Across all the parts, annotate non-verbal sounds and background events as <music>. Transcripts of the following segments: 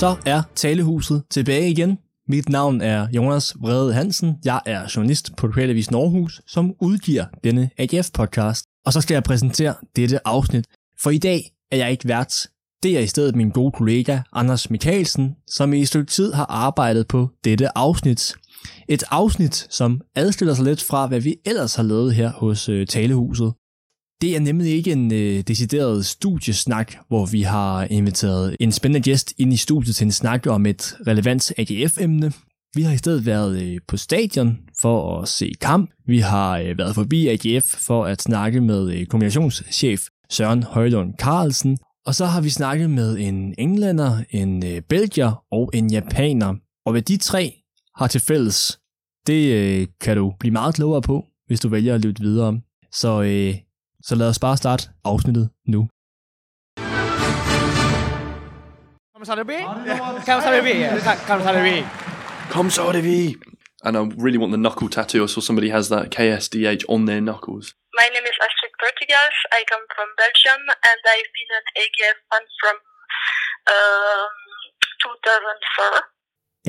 Så er Talehuset tilbage igen. Mit navn er Jonas Vrede Hansen. Jeg er journalist på Lokalavis Norhus, som udgiver denne AGF-podcast. Og så skal jeg præsentere dette afsnit. For i dag er jeg ikke vært. Det er i stedet min gode kollega Anders Mikkelsen, som i et stykke tid har arbejdet på dette afsnit. Et afsnit, som adskiller sig lidt fra, hvad vi ellers har lavet her hos øh, Talehuset. Det er nemlig ikke en øh, decideret studiesnak, hvor vi har inviteret en spændende gæst ind i studiet til en snak om et relevant AGF-emne. Vi har i stedet været øh, på stadion for at se kamp. Vi har øh, været forbi AGF for at snakke med øh, kommunikationschef Søren Højlund Carlsen. Og så har vi snakket med en englænder, en øh, belgier og en japaner. Og hvad de tre har til fælles, det øh, kan du blive meget klogere på, hvis du vælger at lytte videre. Så øh, så lad os bare starte afsnittet nu. Kom så det vi. Kom så det vi. Kom så det vi. Come so do we. And I really want the knuckle tattoo. I saw somebody has that KSDH on their knuckles. My name is Astrid Portugal. I come from Belgium and I've been an AGF fan from um, 2004.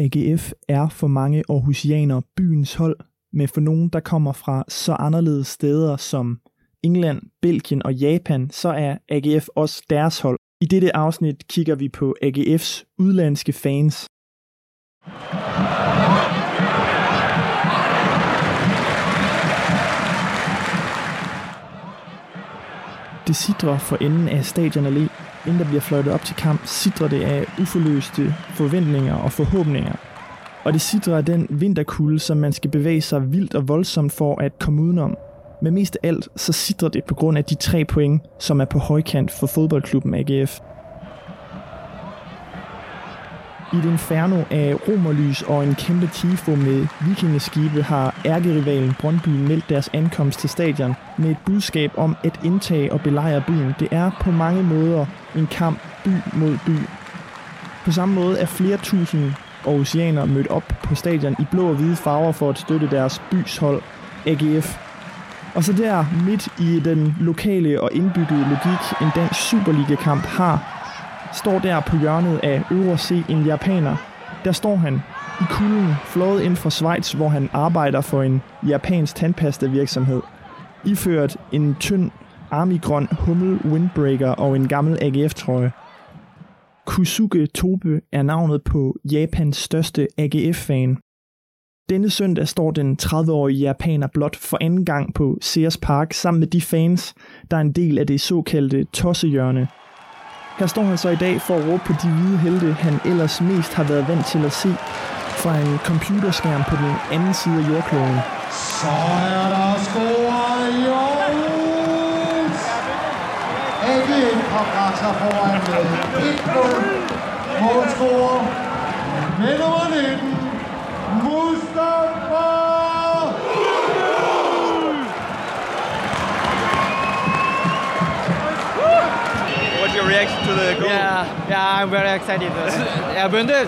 AGF er for mange Aarhusianere byens hold, men for nogen, der kommer fra så anderledes steder som England, Belgien og Japan, så er AGF også deres hold. I dette afsnit kigger vi på AGF's udlandske fans. Det sidrer for enden af stadion allé. Inden der bliver fløjtet op til kamp, sidrer det af uforløste forventninger og forhåbninger. Og det sidrer af den vinterkulde, som man skal bevæge sig vildt og voldsomt for at komme udenom. Men mest af alt, så sidder det på grund af de tre point, som er på højkant for fodboldklubben AGF. I den inferno af romerlys og en kæmpe tifo med vikingeskibe har ærkerivalen Brøndby meldt deres ankomst til stadion med et budskab om at indtage og belejre byen. Det er på mange måder en kamp by mod by. På samme måde er flere tusind oceaner mødt op på stadion i blå og hvide farver for at støtte deres bys hold AGF. Og så der midt i den lokale og indbyggede logik, en dansk Superliga-kamp har, står der på hjørnet af Øvre C en japaner. Der står han i kulden, flået ind fra Schweiz, hvor han arbejder for en japansk tandpasta virksomhed. Iført en tynd armigrøn hummel windbreaker og en gammel AGF-trøje. Kusuke Tobe er navnet på Japans største AGF-fan. Denne søndag står den 30-årige japaner blot for anden gang på Sears Park sammen med de fans, der er en del af det såkaldte tossehjørne. Her står han så i dag for at råbe på de hvide helte, han ellers mest har været vant til at se fra en computerskærm på den anden side af jordkloden. Så er der scoret i Aarhus! AGF har bragt foran med 1-0. Målscore, med Yeah, yeah, I'm very excited. Yeah, bundet.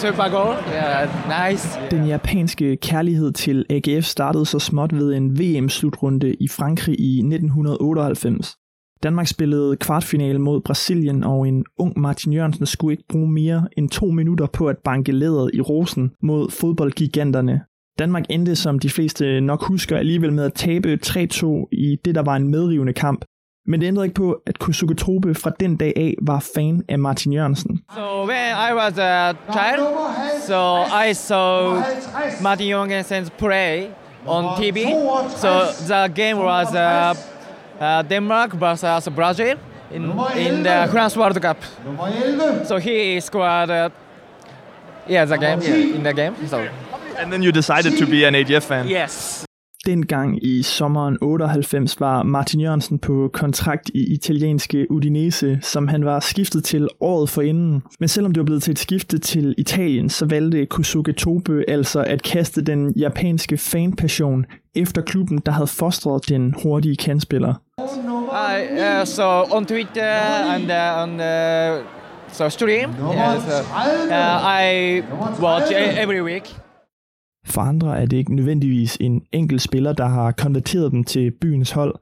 Super goal. Yeah, nice. Den japanske kærlighed til AGF startede så småt ved en VM-slutrunde i Frankrig i 1998. Danmark spillede kvartfinale mod Brasilien, og en ung Martin Jørgensen skulle ikke bruge mere end to minutter på at banke læderet i rosen mod fodboldgiganterne. Danmark endte, som de fleste nok husker, alligevel med at tabe 3-2 i det, der var en medrivende kamp. Men det ændrede ikke på, at Kusuke Tobe fra den dag af var fan af Martin Jørgensen. So when I was a child, so I saw Martin Jorgensen's play on TV. So the game was uh, uh, Denmark versus Brazil in, in the France World Cup. Nummer 11, So he scored, uh, yeah, the game, yeah, in the game. So And then you decided to be an AGF fan. yes. Dengang i sommeren 98 var Martin Jørgensen på kontrakt i italienske Udinese, som han var skiftet til året forinden. Men selvom det var blevet til et skifte til Italien, så valgte Kusuke Tobe altså at kaste den japanske fanpassion efter klubben, der havde fostret den hurtige kandspiller. I uh, so on Twitter and uh, on uh, so stream. Yeah, so, uh, I watch e- every week. For andre er det ikke nødvendigvis en enkelt spiller, der har konverteret dem til byens hold,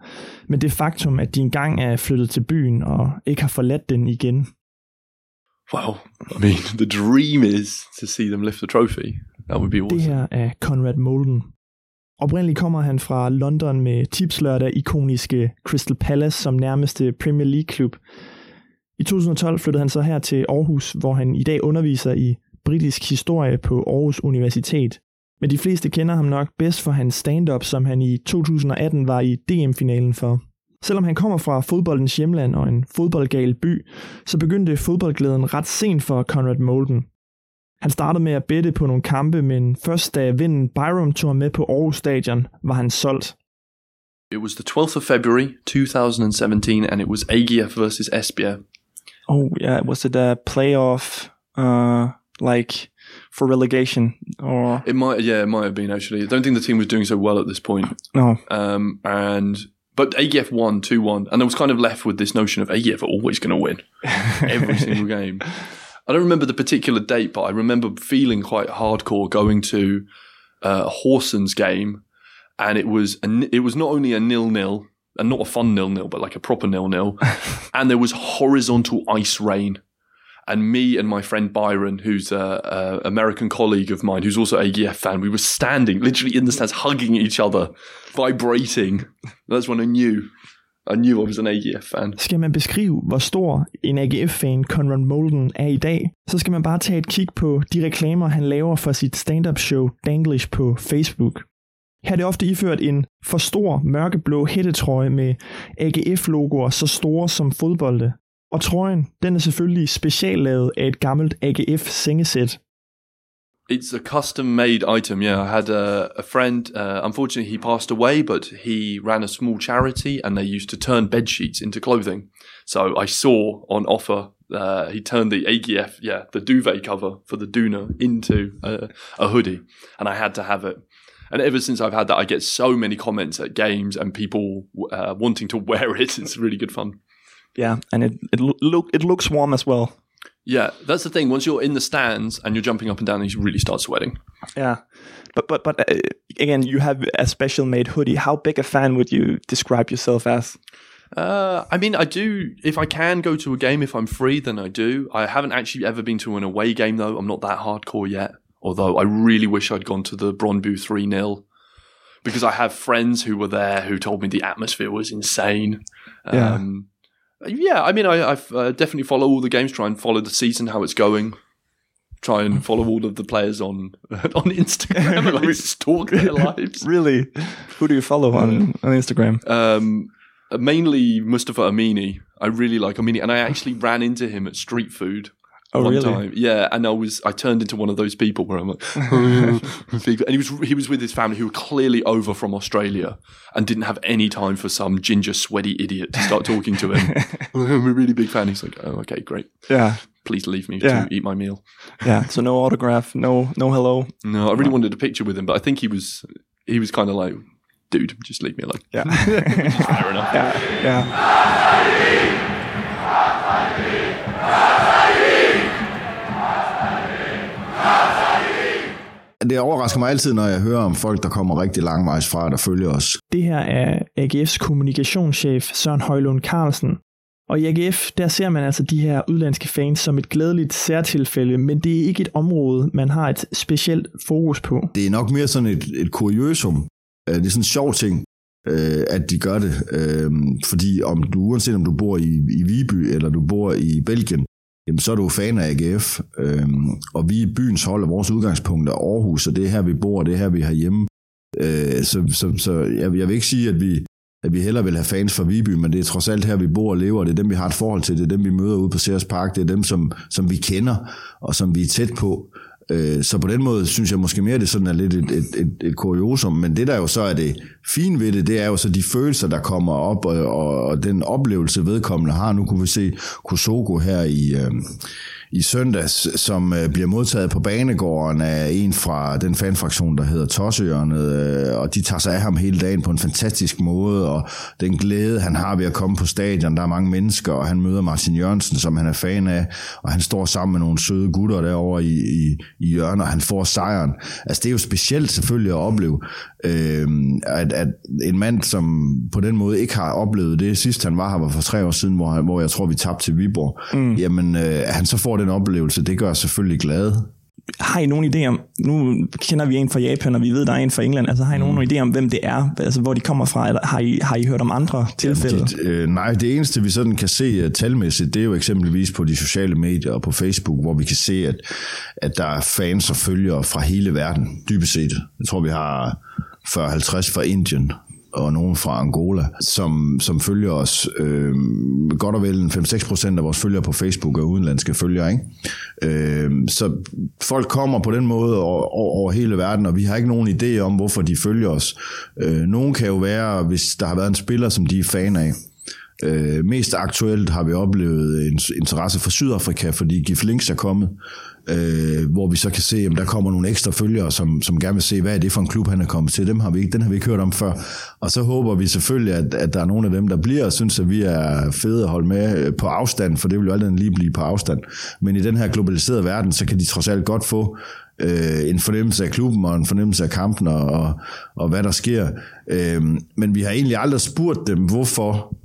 men det faktum, at de engang er flyttet til byen og ikke har forladt den igen. Well, I mean, the dream is to see them lift the trophy. That would be Det awesome. her er Conrad Molden. Oprindeligt kommer han fra London med tipslørdag ikoniske Crystal Palace som nærmeste Premier League-klub. I 2012 flyttede han så her til Aarhus, hvor han i dag underviser i britisk historie på Aarhus Universitet. Men de fleste kender ham nok bedst for hans stand-up, som han i 2018 var i DM-finalen for. Selvom han kommer fra fodboldens hjemland og en fodboldgal by, så begyndte fodboldglæden ret sent for Conrad Molden. Han startede med at bette på nogle kampe, men først da vinden Byron tog med på Aarhus Stadion, var han solgt. It was the 12th of February 2017, and it was AGF versus Esbjerg. Oh yeah, was it a playoff, uh, like for relegation or It might, yeah, it might have been actually. I don't think the team was doing so well at this point. no? Um, and but AGF won two one, and I was kind of left with this notion of AGF are always going to win <laughs> every single game. I don't remember the particular date, but I remember feeling quite hardcore going to uh, a Horsens game, and it was a, it was not only a nil nil and not a fun nil nil, but like a proper nil nil, <laughs> and there was horizontal ice rain. And me and my friend Byron, who's a, a American colleague of mine, who's also a AGF fan, we were standing literally in the stands, hugging each other, vibrating. That's when I knew, I knew I was an AGF fan. Skal man beskrive, hvor stor en AGF-fan Conrad Molden er i dag, så skal man bare tage et kig på de reklamer, han laver for sit stand-up show Danglish på Facebook. Her er det ofte iført en for stor mørkeblå hættetrøje med AGF-logoer så store som fodbolde. Og trøjen, den er selvfølgelig speciallavet af et gammelt AGF-sengesæt. It's a custom made item. Yeah, I had a, a friend. Uh, unfortunately, he passed away, but he ran a small charity, and they used to turn bed sheets into clothing. So I saw on offer. Uh, he turned the AGF, yeah, the duvet cover for the Duna into a, a hoodie, and I had to have it. And ever since I've had that, I get so many comments at games and people uh, wanting to <laughs> wear it. It's really good fun. Yeah, and it it look it looks warm as well. Yeah, that's the thing. Once you're in the stands and you're jumping up and down, you really start sweating. Yeah, but but but uh, again, you have a special made hoodie. How big a fan would you describe yourself as? Uh, I mean, I do. If I can go to a game, if I'm free, then I do. I haven't actually ever been to an away game though. I'm not that hardcore yet. Although I really wish I'd gone to the Bronbu three 0 because I have friends who were there who told me the atmosphere was insane. Yeah. Um, yeah, I mean, I I've, uh, definitely follow all the games. Try and follow the season, how it's going. Try and follow all of the players on <laughs> on Instagram <laughs> and like stalk their <laughs> lives. Really, who do you follow on on Instagram? Um, mainly Mustafa Amini. I really like Amini, and I actually ran into him at street food. Oh, one really? time, yeah, and I was I turned into one of those people where I'm like, <laughs> <laughs> and he was he was with his family who were clearly over from Australia and didn't have any time for some ginger sweaty idiot to start talking to him. <laughs> I'm a really big fan. He's like, oh, okay, great. Yeah, Please leave me Yeah. to eat my meal. yeah. So no autograph, no no hello. No, I really wanted a picture with him, but I think he was he was kind of like, dude, just leave me alone. Yeah, Fair enough. yeah, yeah. Det overrasker mig altid, når jeg hører om folk, der kommer rigtig langvejs fra, der følger os. Det her er AGF's kommunikationschef Søren Højlund Carlsen. Og i AGF, der ser man altså de her udlandske fans som et glædeligt særtilfælde, men det er ikke et område, man har et specielt fokus på. Det er nok mere sådan et, et kuriosum. Øh, Det er sådan en sjov ting, øh, at de gør det. Øh, Fordi om du, uanset om du bor i, i Viby eller du bor i Belgien, jamen så er du fan af AGF. øhm, Og vi i byens hold, og vores udgangspunkt er Aarhus, og det er her, vi bor, og det er her, vi har hjemme. Øh, Så, så, så jeg, jeg vil ikke sige, at vi, at vi hellere vil have fans fra Viby, men det er trods alt her, vi bor og lever, og det er dem, vi har et forhold til, det er dem, vi møder ude på Sears Park, det er dem, som, som vi kender, og som vi er tæt på. Øh, Så på den måde synes jeg måske mere, at det sådan er lidt et, et, et, et kuriosum, men det der jo så er det fine ved det, det er jo så de følelser, der kommer op, og, og, og den oplevelse, vedkommende har. Nu kunne vi se Kosoko her i, øh, i søndags, som øh, bliver modtaget på banegården af en fra den fanfraktion, der hedder Tosseørnet, øh, og de tager sig af ham hele dagen på en fantastisk måde, og den glæde, han har ved at komme på stadion, der er mange mennesker, og han møder Martin Jørgensen, som han er fan af, og han står sammen med nogle søde gutter derovre i, i, i hjørnet, og han får sejren. Altså det er jo specielt selvfølgelig at opleve, øh, at, at en mand, som på den måde ikke har oplevet det, sidst han var her var for tre år siden, hvor, han- hvor jeg tror, vi tabte til Viborg, mm. jamen øh, han så får den oplevelse, det gør selvfølgelig glade. Har I nogen idé om, nu kender vi en fra Japan, og vi ved, der er en fra England, altså har I nogen mm. idé om, hvem det er, altså hvor de kommer fra, eller har I, har I hørt om andre tilfælde? Ja, det, øh, nej, det eneste vi sådan kan se uh, talmæssigt, det er jo eksempelvis på de sociale medier og på Facebook, hvor vi kan se, at, at der er fans og følgere fra hele verden, dybest set. Jeg tror, vi har 40-50 fra Indien, og nogen fra Angola, som, som følger os. Øh, godt og vel 5-6 procent af vores følgere på Facebook er udenlandske følgere. Ikke? Øh, så folk kommer på den måde over, over hele verden, og vi har ikke nogen idé om, hvorfor de følger os. Øh, nogen kan jo være, hvis der har været en spiller, som de er fan af. Øh, mest aktuelt har vi oplevet en interesse for Sydafrika, fordi Gif Links er kommet øh, hvor vi så kan se, at der kommer nogle ekstra følgere, som, som gerne vil se, hvad er det for en klub, han er kommet til. Dem har vi ikke, den har vi ikke hørt om før. Og så håber vi selvfølgelig, at, at der er nogle af dem, der bliver og synes, at vi er fede at holde med øh, på afstand, for det vil jo aldrig lige blive på afstand. Men i den her globaliserede verden, så kan de trods alt godt få øh, en fornemmelse af klubben og en fornemmelse af kampen og, og, og hvad der sker. Øh, men vi har egentlig aldrig spurgt dem, hvorfor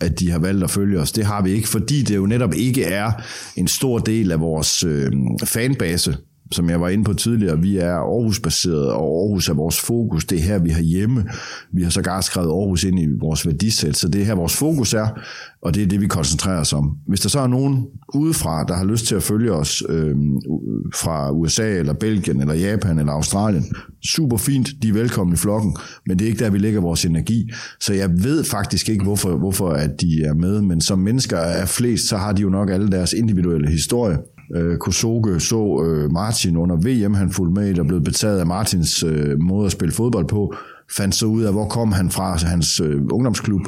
at de har valgt at følge os. Det har vi ikke, fordi det jo netop ikke er en stor del af vores øh, fanbase, som jeg var inde på tidligere, vi er Aarhus-baseret, og Aarhus er vores fokus. Det er her, vi har hjemme. Vi har sågar skrevet Aarhus ind i vores værdisæt, så det er her, vores fokus er, og det er det, vi koncentrerer os om. Hvis der så er nogen udefra, der har lyst til at følge os øh, fra USA, eller Belgien, eller Japan, eller Australien, super fint, de er velkomne i flokken, men det er ikke der, vi lægger vores energi. Så jeg ved faktisk ikke, hvorfor, hvorfor at de er med, men som mennesker er flest, så har de jo nok alle deres individuelle historie. Øh, Kosoge så øh, Martin under VM, han fulgte med i, der blev betaget af Martins øh, måde at spille fodbold på, fandt så ud af, hvor kom han fra, altså hans øh, ungdomsklub,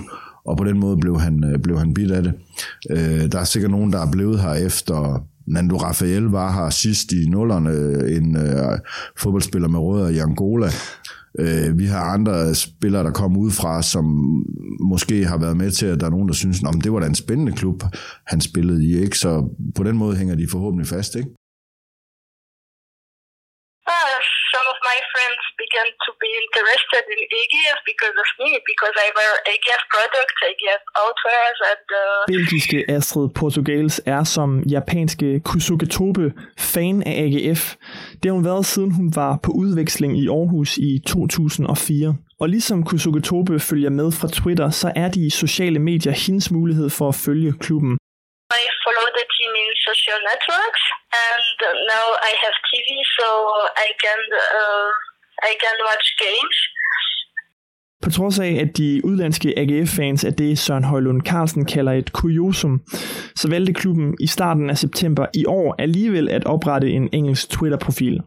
og på den måde blev han, øh, blev han bit af det. Øh, der er sikkert nogen, der er blevet her efter Nando Rafael var her sidst i nullerne, en øh, fodboldspiller med rødder i Angola. Øh, vi har andre spillere, der kommer ud fra, som måske har været med til, at der er nogen, der synes, at det var da en spændende klub, han spillede i. Ikke? Så på den måde hænger de forhåbentlig fast. Ikke? my friends began to be interested in AGF because of me, because I wear AGF products, AGF outwears, and... Uh... Belgiske Astrid Portugals er som japanske Kusuke Tobe fan af AGF. Det har hun været siden hun var på udveksling i Aarhus i 2004. Og ligesom Kusuke Tobe følger med fra Twitter, så er de sociale medier hendes mulighed for at følge klubben. I follow the team in social networks, and now I have TV, so I can uh, I can watch games. På trods af, at de udlandske AGF-fans er det, Søren Højlund Carlsen kalder et kuriosum, så valgte klubben i starten af september i år alligevel at oprette en engelsk Twitter-profil.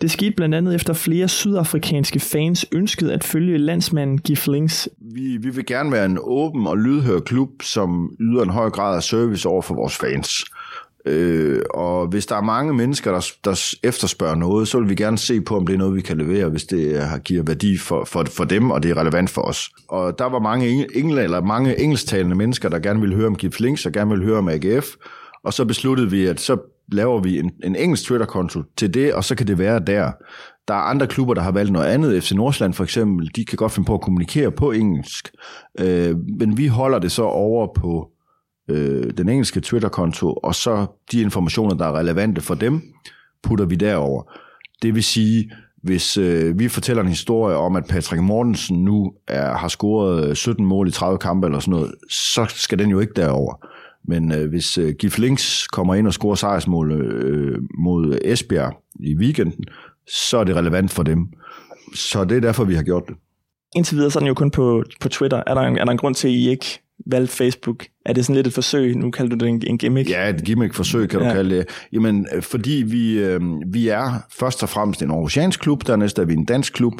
Det skete blandt andet efter flere sydafrikanske fans ønskede at følge landsmanden Gif Links. Vi, vi vil gerne være en åben og lydhør klub, som yder en høj grad af service over for vores fans. Øh, og hvis der er mange mennesker, der, der efterspørger noget, så vil vi gerne se på, om det er noget, vi kan levere, hvis det har, giver værdi for, for, for dem, og det er relevant for os. Og der var mange, engel, eller mange engelsktalende mennesker, der gerne ville høre om Gift Links, og gerne ville høre om AGF. Og så besluttede vi, at så laver vi en, en engelsk Twitter-konto til det, og så kan det være der. Der er andre klubber, der har valgt noget andet. FC Nordsjælland for eksempel, de kan godt finde på at kommunikere på engelsk. Øh, men vi holder det så over på øh, den engelske Twitter-konto, og så de informationer, der er relevante for dem, putter vi derover. Det vil sige, hvis øh, vi fortæller en historie om, at Patrick Mortensen nu er, har scoret øh, 17 mål i 30 kampe eller sådan noget, så skal den jo ikke derover. Men øh, hvis øh, Gif Links kommer ind og scorer sejrsmål øh, mod Esbjerg i weekenden, så er det relevant for dem. Så det er derfor, vi har gjort det. Indtil videre så er den jo kun på, på Twitter. Er der, en, er der en grund til, at I ikke valgte Facebook? Er det sådan lidt et forsøg? Nu kalder du det en, en gimmick. Ja, et gimmick-forsøg kan du ja. kalde det. Jamen, øh, fordi vi, øh, vi er først og fremmest en Aarhusiansk klub, dernæst er vi en dansk klub,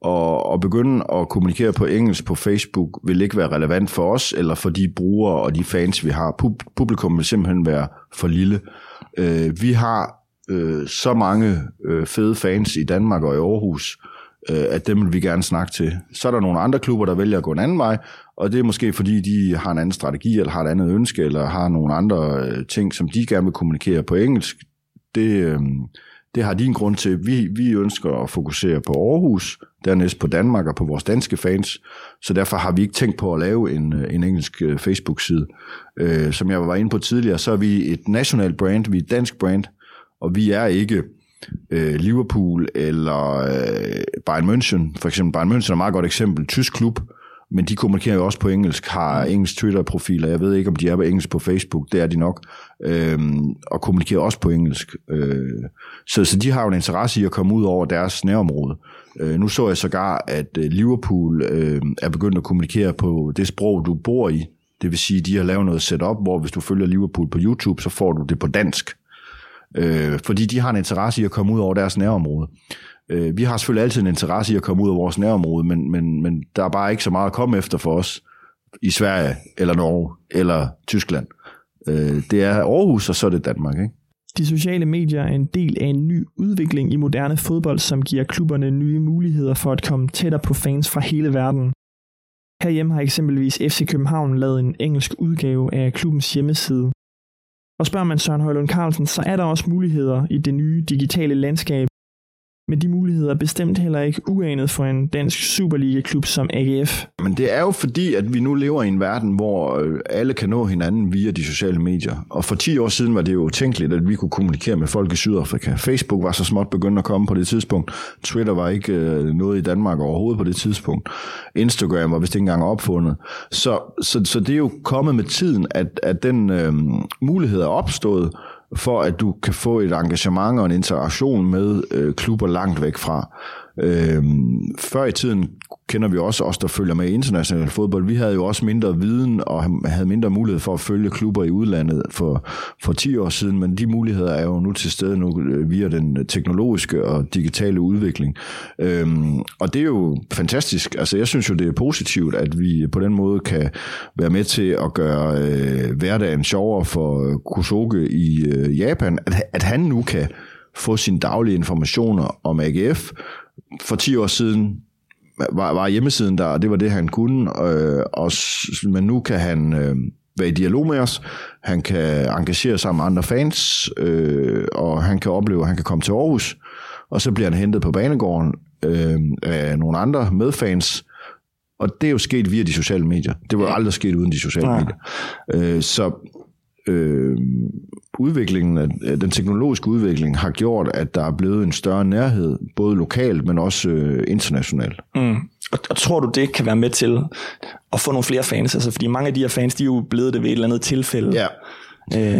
og at begynde at kommunikere på engelsk på Facebook vil ikke være relevant for os, eller for de brugere og de fans, vi har. Publikum vil simpelthen være for lille. Øh, vi har øh, så mange øh, fede fans i Danmark og i Aarhus, at dem vil vi gerne snakke til. Så er der nogle andre klubber, der vælger at gå en anden vej, og det er måske fordi, de har en anden strategi, eller har et andet ønske, eller har nogle andre øh, ting, som de gerne vil kommunikere på engelsk. Det, det Det har de en grund til. Vi, vi ønsker at fokusere på Aarhus, dernæst på Danmark og på vores danske fans. Så derfor har vi ikke tænkt på at lave en, øh, en engelsk Facebook-side. Øh, som jeg var inde på tidligere, så er vi et nationalt brand, vi er et dansk brand, og vi er ikke øh, Liverpool eller øh, Bayern München. For eksempel Bayern München er et meget godt eksempel. Tysk klub, men de kommunikerer jo også på engelsk, har engelsk Twitter-profiler. Jeg ved ikke, om de er på engelsk på Facebook. Det er de nok. Øh, og kommunikerer også på engelsk. Øh, så, så de har jo en interesse i at komme ud over deres nærområde. Øh, nu så jeg sågar, at øh, Liverpool øh, er begyndt at kommunikere på det sprog, du bor i. Det vil sige, at de har lavet noget setup, hvor hvis du følger Liverpool på YouTube, så får du det på dansk øh, fordi de har en interesse i at komme ud over deres nærområde. Øh, vi har selvfølgelig altid en interesse i at komme ud af vores nærområde, men, men, men der er bare ikke så meget at komme efter for os i Sverige, eller Norge, eller Tyskland. Øh, det er Aarhus, og så er det Danmark, ikke? De sociale medier er en del af en ny udvikling i moderne fodbold, som giver klubberne nye muligheder for at komme tættere på fans fra hele verden. Herhjemme har eksempelvis FC København lavet en engelsk udgave af klubbens hjemmeside, og spørger man Søren Højlund Carlsen, så er der også muligheder i det nye digitale landskab. Men de muligheder er bestemt heller ikke uanet for en dansk Superliga-klub som AGF. Men det er jo fordi, at vi nu lever i en verden, hvor øh, alle kan nå hinanden via de sociale medier. Og for 10 år siden var det jo utænkeligt, at vi kunne kommunikere med folk i Sydafrika. Facebook var så småt begyndt at komme på det tidspunkt. Twitter var ikke øh, noget i Danmark overhovedet på det tidspunkt. Instagram var vist ikke engang opfundet. Så, så, så det er jo kommet med tiden, at, at den øh, mulighed er opstået, for at du kan få et engagement og en interaktion med øh, klubber langt væk fra. Øh, før i tiden kender vi også os, der følger med i international fodbold. Vi havde jo også mindre viden og havde mindre mulighed for at følge klubber i udlandet for, for 10 år siden, men de muligheder er jo nu til stede nu øh, via den teknologiske og digitale udvikling. Øhm, og det er jo fantastisk. Altså jeg synes jo, det er positivt, at vi på den måde kan være med til at gøre øh, hverdagen sjovere for Kusoke i øh, Japan, at, at han nu kan få sine daglige informationer om AGF. For 10 år siden var, var hjemmesiden der, og det var det, han kunne. Øh, og, men nu kan han øh, være i dialog med os. Han kan engagere sig med andre fans, øh, og han kan opleve, at han kan komme til Aarhus. Og så bliver han hentet på banegården øh, af nogle andre medfans. Og det er jo sket via de sociale medier. Det var aldrig sket uden de sociale ja. medier. Øh, så øh, udviklingen af, den teknologiske udvikling har gjort, at der er blevet en større nærhed, både lokalt, men også øh, internationalt. Mm. Og, og tror du, det kan være med til at få nogle flere fans? Altså, fordi mange af de her fans, de er jo blevet det ved et eller andet tilfælde. Ja.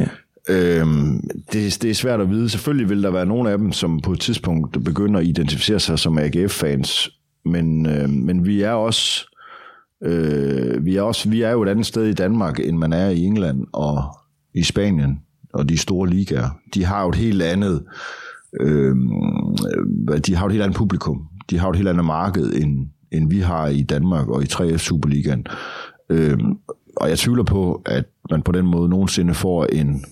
Øh. Øhm, det, det er svært at vide. Selvfølgelig vil der være nogle af dem, som på et tidspunkt begynder at identificere sig som AGF-fans, men, øh, men vi er også øh, vi er også vi er jo et andet sted i Danmark, end man er i England og i Spanien og de store ligaer, de har jo et helt andet øhm, øh, de har jo et helt andet publikum. De har jo et helt andet marked, end, end vi har i Danmark og i 3F Superligaen. Øh, og jeg tvivler på, at man på den måde nogensinde får en,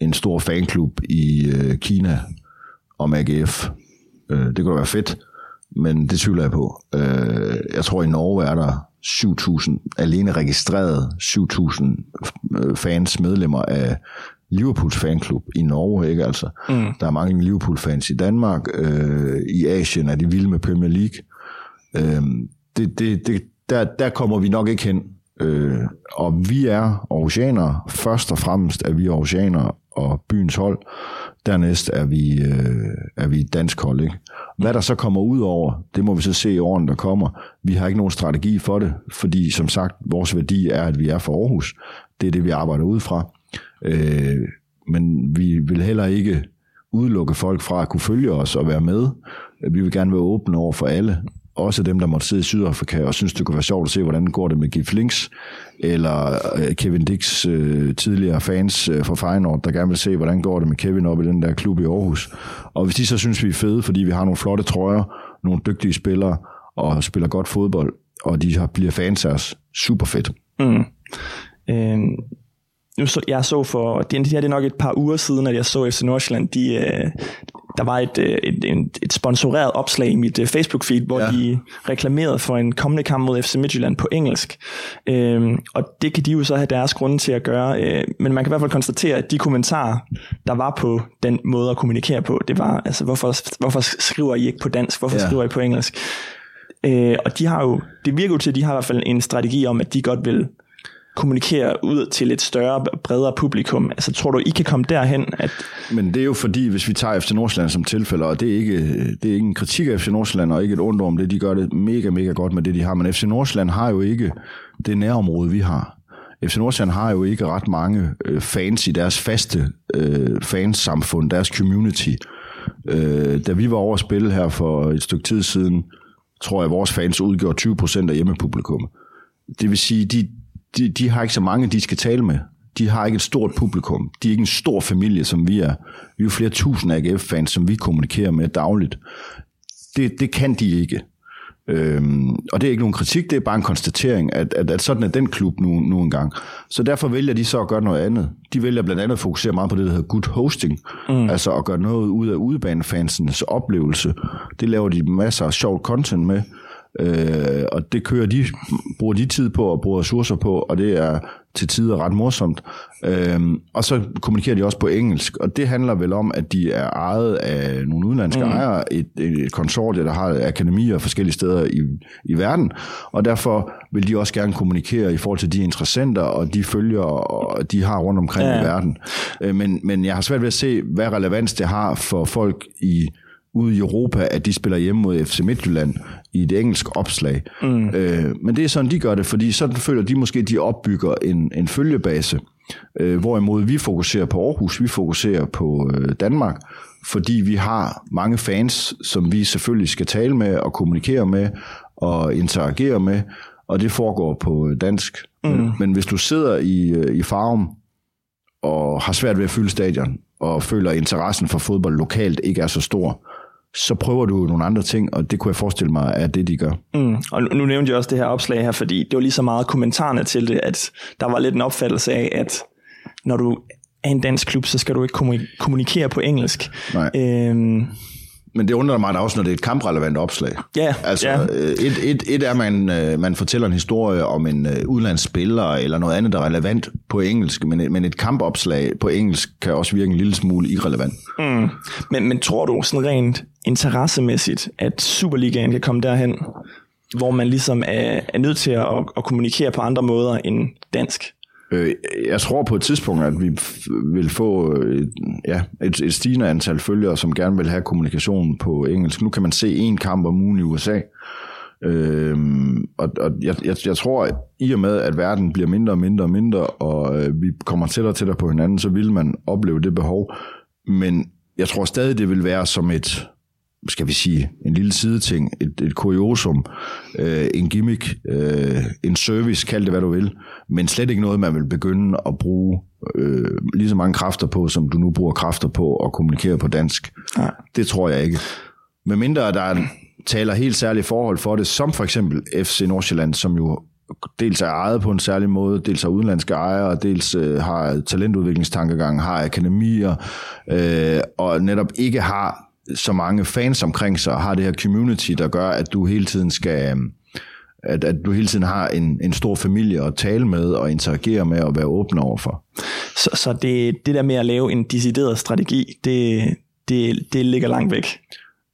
en stor fanklub i øh, Kina om AGF. Øh, det kunne være fedt, men det tvivler jeg på. Øh, jeg tror, i Norge er der 7.000, alene registreret 7.000 øh, fans, medlemmer af Liverpools fanklub i Norge, ikke altså? Mm. Der er mange Liverpool-fans i Danmark. Øh, I Asien er de vilde med Premier League. Øh, det, det, det, der, der kommer vi nok ikke hen. Øh, og vi er Aarhusianere. Først og fremmest er vi Aarhusianere og byens hold. Dernæst er vi, øh, er vi et dansk hold. Ikke? Hvad der så kommer ud over, det må vi så se i årene, der kommer. Vi har ikke nogen strategi for det, fordi som sagt, vores værdi er, at vi er for Aarhus. Det er det, vi arbejder ud fra. Øh, men vi vil heller ikke udelukke folk fra at kunne følge os og være med. Vi vil gerne være åbne over for alle. Også dem, der måtte sidde i Sydafrika og synes, det kunne være sjovt at se, hvordan går det med Gif Links, eller øh, Kevin Dix øh, tidligere fans øh, fra Feyenoord, der gerne vil se, hvordan går det med Kevin op i den der klub i Aarhus. Og hvis de så synes, vi er fede, fordi vi har nogle flotte trøjer, nogle dygtige spillere, og spiller godt fodbold, og de har, bliver fans af os, super fedt. Mm. Øh, nu så, jeg så for, det, det her det er nok et par uger siden, at jeg så FC Nordsjælland, de, øh, der var et, øh, et, et, et sponsoreret opslag i mit øh, Facebook-feed, hvor ja. de reklamerede for en kommende kamp mod FC Midtjylland på engelsk. Øhm, og det kan de jo så have deres grunde til at gøre, øh, men man kan i hvert fald konstatere, at de kommentarer, der var på den måde at kommunikere på, det var, altså, hvorfor, hvorfor skriver I ikke på dansk? Hvorfor ja. skriver I på engelsk? Øh, og de har jo, det virker jo til, at de har i hvert fald en strategi om, at de godt vil kommunikere ud til et større, bredere publikum? Altså, tror du, I kan komme derhen? At... Men det er jo fordi, hvis vi tager FC Nordsjælland som tilfælde, og det er ikke, det er ikke en kritik af FC Nordsjælland, og ikke et ondt om det, de gør det mega, mega godt med det, de har, men FC Nordsjælland har jo ikke det nærområde, vi har. FC Nordsjælland har jo ikke ret mange øh, fans i deres faste øh, fansamfund, deres community. Øh, da vi var over at spille her for et stykke tid siden, tror jeg, at vores fans udgjorde 20% af hjemmepublikum. Det vil sige, de, de, de har ikke så mange, de skal tale med. De har ikke et stort publikum. De er ikke en stor familie, som vi er. Vi er jo flere tusind AGF-fans, som vi kommunikerer med dagligt. Det, det kan de ikke. Øhm, og det er ikke nogen kritik, det er bare en konstatering, at, at, at sådan er den klub nu, nu engang. Så derfor vælger de så at gøre noget andet. De vælger blandt andet at fokusere meget på det, der hedder good hosting, mm. altså at gøre noget ud af udebanefansens oplevelse. Det laver de masser af sjovt content med. Øh, og det kører de, bruger de tid på og bruger ressourcer på, og det er til tider ret morsomt. Øh, og så kommunikerer de også på engelsk, og det handler vel om, at de er ejet af nogle udenlandske mm. ejere, et, et konsortie, der har akademier forskellige steder i, i verden, og derfor vil de også gerne kommunikere i forhold til de interessenter og de følgere, de har rundt omkring ja. i verden. Øh, men, men jeg har svært ved at se, hvad relevans det har for folk i ude i Europa, at de spiller hjemme mod FC Midtjylland i et engelsk opslag. Mm. Øh, men det er sådan, de gør det, fordi sådan føler de måske, at de opbygger en, en følgebase. Øh, hvorimod vi fokuserer på Aarhus, vi fokuserer på øh, Danmark, fordi vi har mange fans, som vi selvfølgelig skal tale med og kommunikere med og interagere med, og det foregår på dansk. Mm. Men, men hvis du sidder i, øh, i Farum og har svært ved at fylde stadion, og føler, at interessen for fodbold lokalt ikke er så stor, så prøver du nogle andre ting, og det kunne jeg forestille mig er det, de gør. Mm. Og nu nævnte jeg også det her opslag her, fordi det var lige så meget kommentarerne til det, at der var lidt en opfattelse af, at når du er en dansk klub, så skal du ikke kommunikere på engelsk. Nej. Øhm, men det undrer mig da også, når det er et kamprelevant opslag. Ja, altså, ja. Øh, et, et, et er, at man, øh, man fortæller en historie om en uh, udlandsspiller eller noget andet, der er relevant på engelsk, men, men et kampopslag på engelsk kan også virke en lille smule irrelevant. Mm. Men, men tror du sådan rent interessemæssigt, at Superligaen kan komme derhen, hvor man ligesom er, er nødt til at, at kommunikere på andre måder end dansk? Øh, jeg tror på et tidspunkt, at vi vil få et, ja, et, et stigende antal følgere, som gerne vil have kommunikation på engelsk. Nu kan man se en kamp om ugen i USA. Øhm, og og jeg, jeg, jeg tror, at i og med, at verden bliver mindre og mindre og mindre, og øh, vi kommer tættere og tættere på hinanden, så vil man opleve det behov. Men jeg tror stadig, det vil være som et, skal vi sige, en lille sideting, et, et kuriosum, øh, en gimmick, øh, en service, kald det hvad du vil, men slet ikke noget, man vil begynde at bruge øh, lige så mange kræfter på, som du nu bruger kræfter på at kommunikere på dansk. Nej. Det tror jeg ikke. Med mindre der taler helt særlige forhold for det, som for eksempel FC Nordsjælland, som jo dels er ejet på en særlig måde, dels har udenlandske ejere, dels øh, har talentudviklingstankegang, har akademier, øh, og netop ikke har så mange fans omkring sig, og har det her community, der gør, at du hele tiden skal at, at du hele tiden har en, en stor familie at tale med og interagere med og være åben overfor. Så, så det, det der med at lave en decideret strategi, det, det, det ligger langt væk?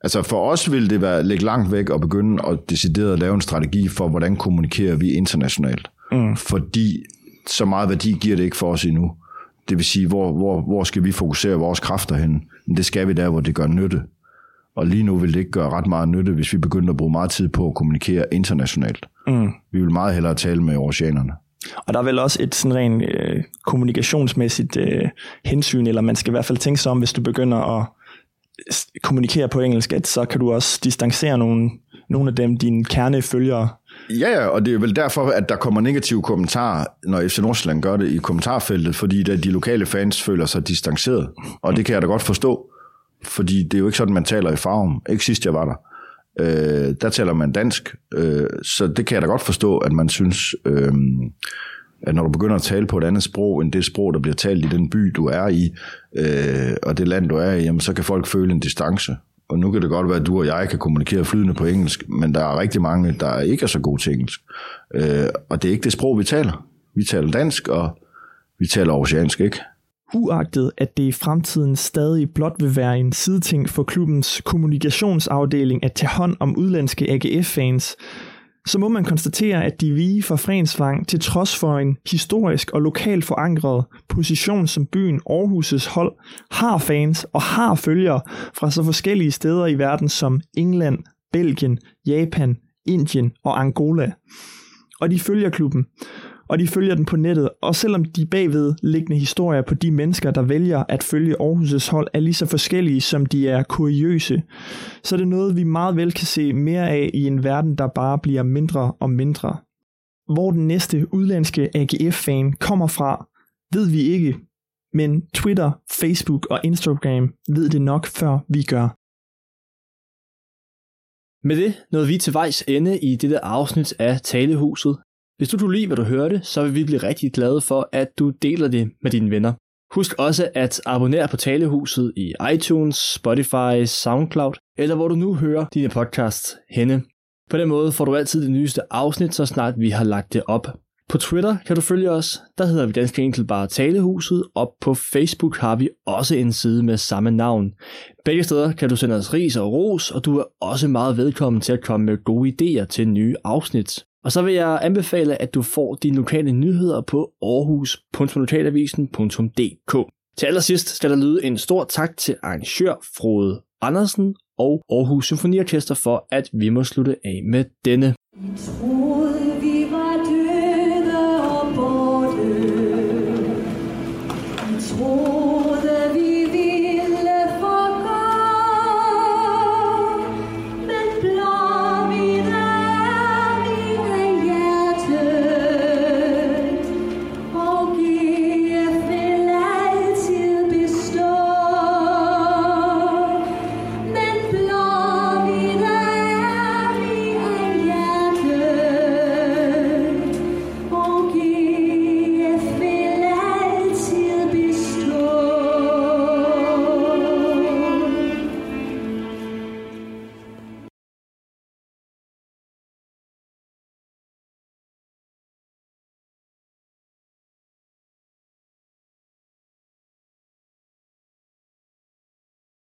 Altså for os vil det være ligge langt væk at begynde at decideret lave en strategi for, hvordan kommunikerer vi internationalt. Mm. Fordi så meget værdi giver det ikke for os endnu. Det vil sige, hvor, hvor, hvor skal vi fokusere vores kræfter hen? Men det skal vi der, hvor det gør nytte. Og lige nu vil det ikke gøre ret meget nytte, hvis vi begynder at bruge meget tid på at kommunikere internationalt. Mm. Vi vil meget hellere tale med oceanerne. Og der er vel også et sådan rent øh, kommunikationsmæssigt øh, hensyn, eller man skal i hvert fald tænke sig om, hvis du begynder at kommunikere på engelsk, at så kan du også distancere nogle, nogle af dem, dine kernefølgere. Ja, ja, og det er vel derfor, at der kommer negative kommentarer, når FC Nordsjælland gør det i kommentarfeltet, fordi de lokale fans føler sig distanceret. Og det kan jeg da godt forstå, fordi det er jo ikke sådan, man taler i farven. Ikke sidst jeg var der. Øh, der taler man dansk, øh, så det kan jeg da godt forstå, at man synes, øh, at når du begynder at tale på et andet sprog, end det sprog, der bliver talt i den by, du er i, øh, og det land, du er i, jamen, så kan folk føle en distance. Og nu kan det godt være, at du og jeg kan kommunikere flydende på engelsk, men der er rigtig mange, der ikke er så gode til engelsk. Øh, og det er ikke det sprog, vi taler. Vi taler dansk, og vi taler oceansk, ikke? Uagtet at det i fremtiden stadig blot vil være en sideting for klubbens kommunikationsafdeling at tage hånd om udlandske AGF-fans, så må man konstatere, at de vige for Frensvang til trods for en historisk og lokalt forankret position som byen Aarhus' hold, har fans og har følgere fra så forskellige steder i verden som England, Belgien, Japan, Indien og Angola. Og de følger klubben, og de følger den på nettet, og selvom de bagvedliggende historier på de mennesker, der vælger at følge Aarhus' hold, er lige så forskellige, som de er kuriøse, så er det noget, vi meget vel kan se mere af i en verden, der bare bliver mindre og mindre. Hvor den næste udlandske AGF-fan kommer fra, ved vi ikke, men Twitter, Facebook og Instagram ved det nok, før vi gør. Med det nåede vi til vejs ende i dette afsnit af Talehuset. Hvis du kunne lide, hvad du hørte, så vil vi blive rigtig glade for, at du deler det med dine venner. Husk også at abonnere på Talehuset i iTunes, Spotify, SoundCloud, eller hvor du nu hører dine podcasts henne. På den måde får du altid det nyeste afsnit, så snart vi har lagt det op. På Twitter kan du følge os, der hedder vi ganske enkelt bare Talehuset, og på Facebook har vi også en side med samme navn. Begge steder kan du sende os ris og ros, og du er også meget velkommen til at komme med gode idéer til nye afsnit. Og så vil jeg anbefale, at du får dine lokale nyheder på aarhus.lokalavisen.dk. Til allersidst skal der lyde en stor tak til arrangør Frode Andersen og Aarhus Symfoniorkester for, at vi må slutte af med denne. Jeg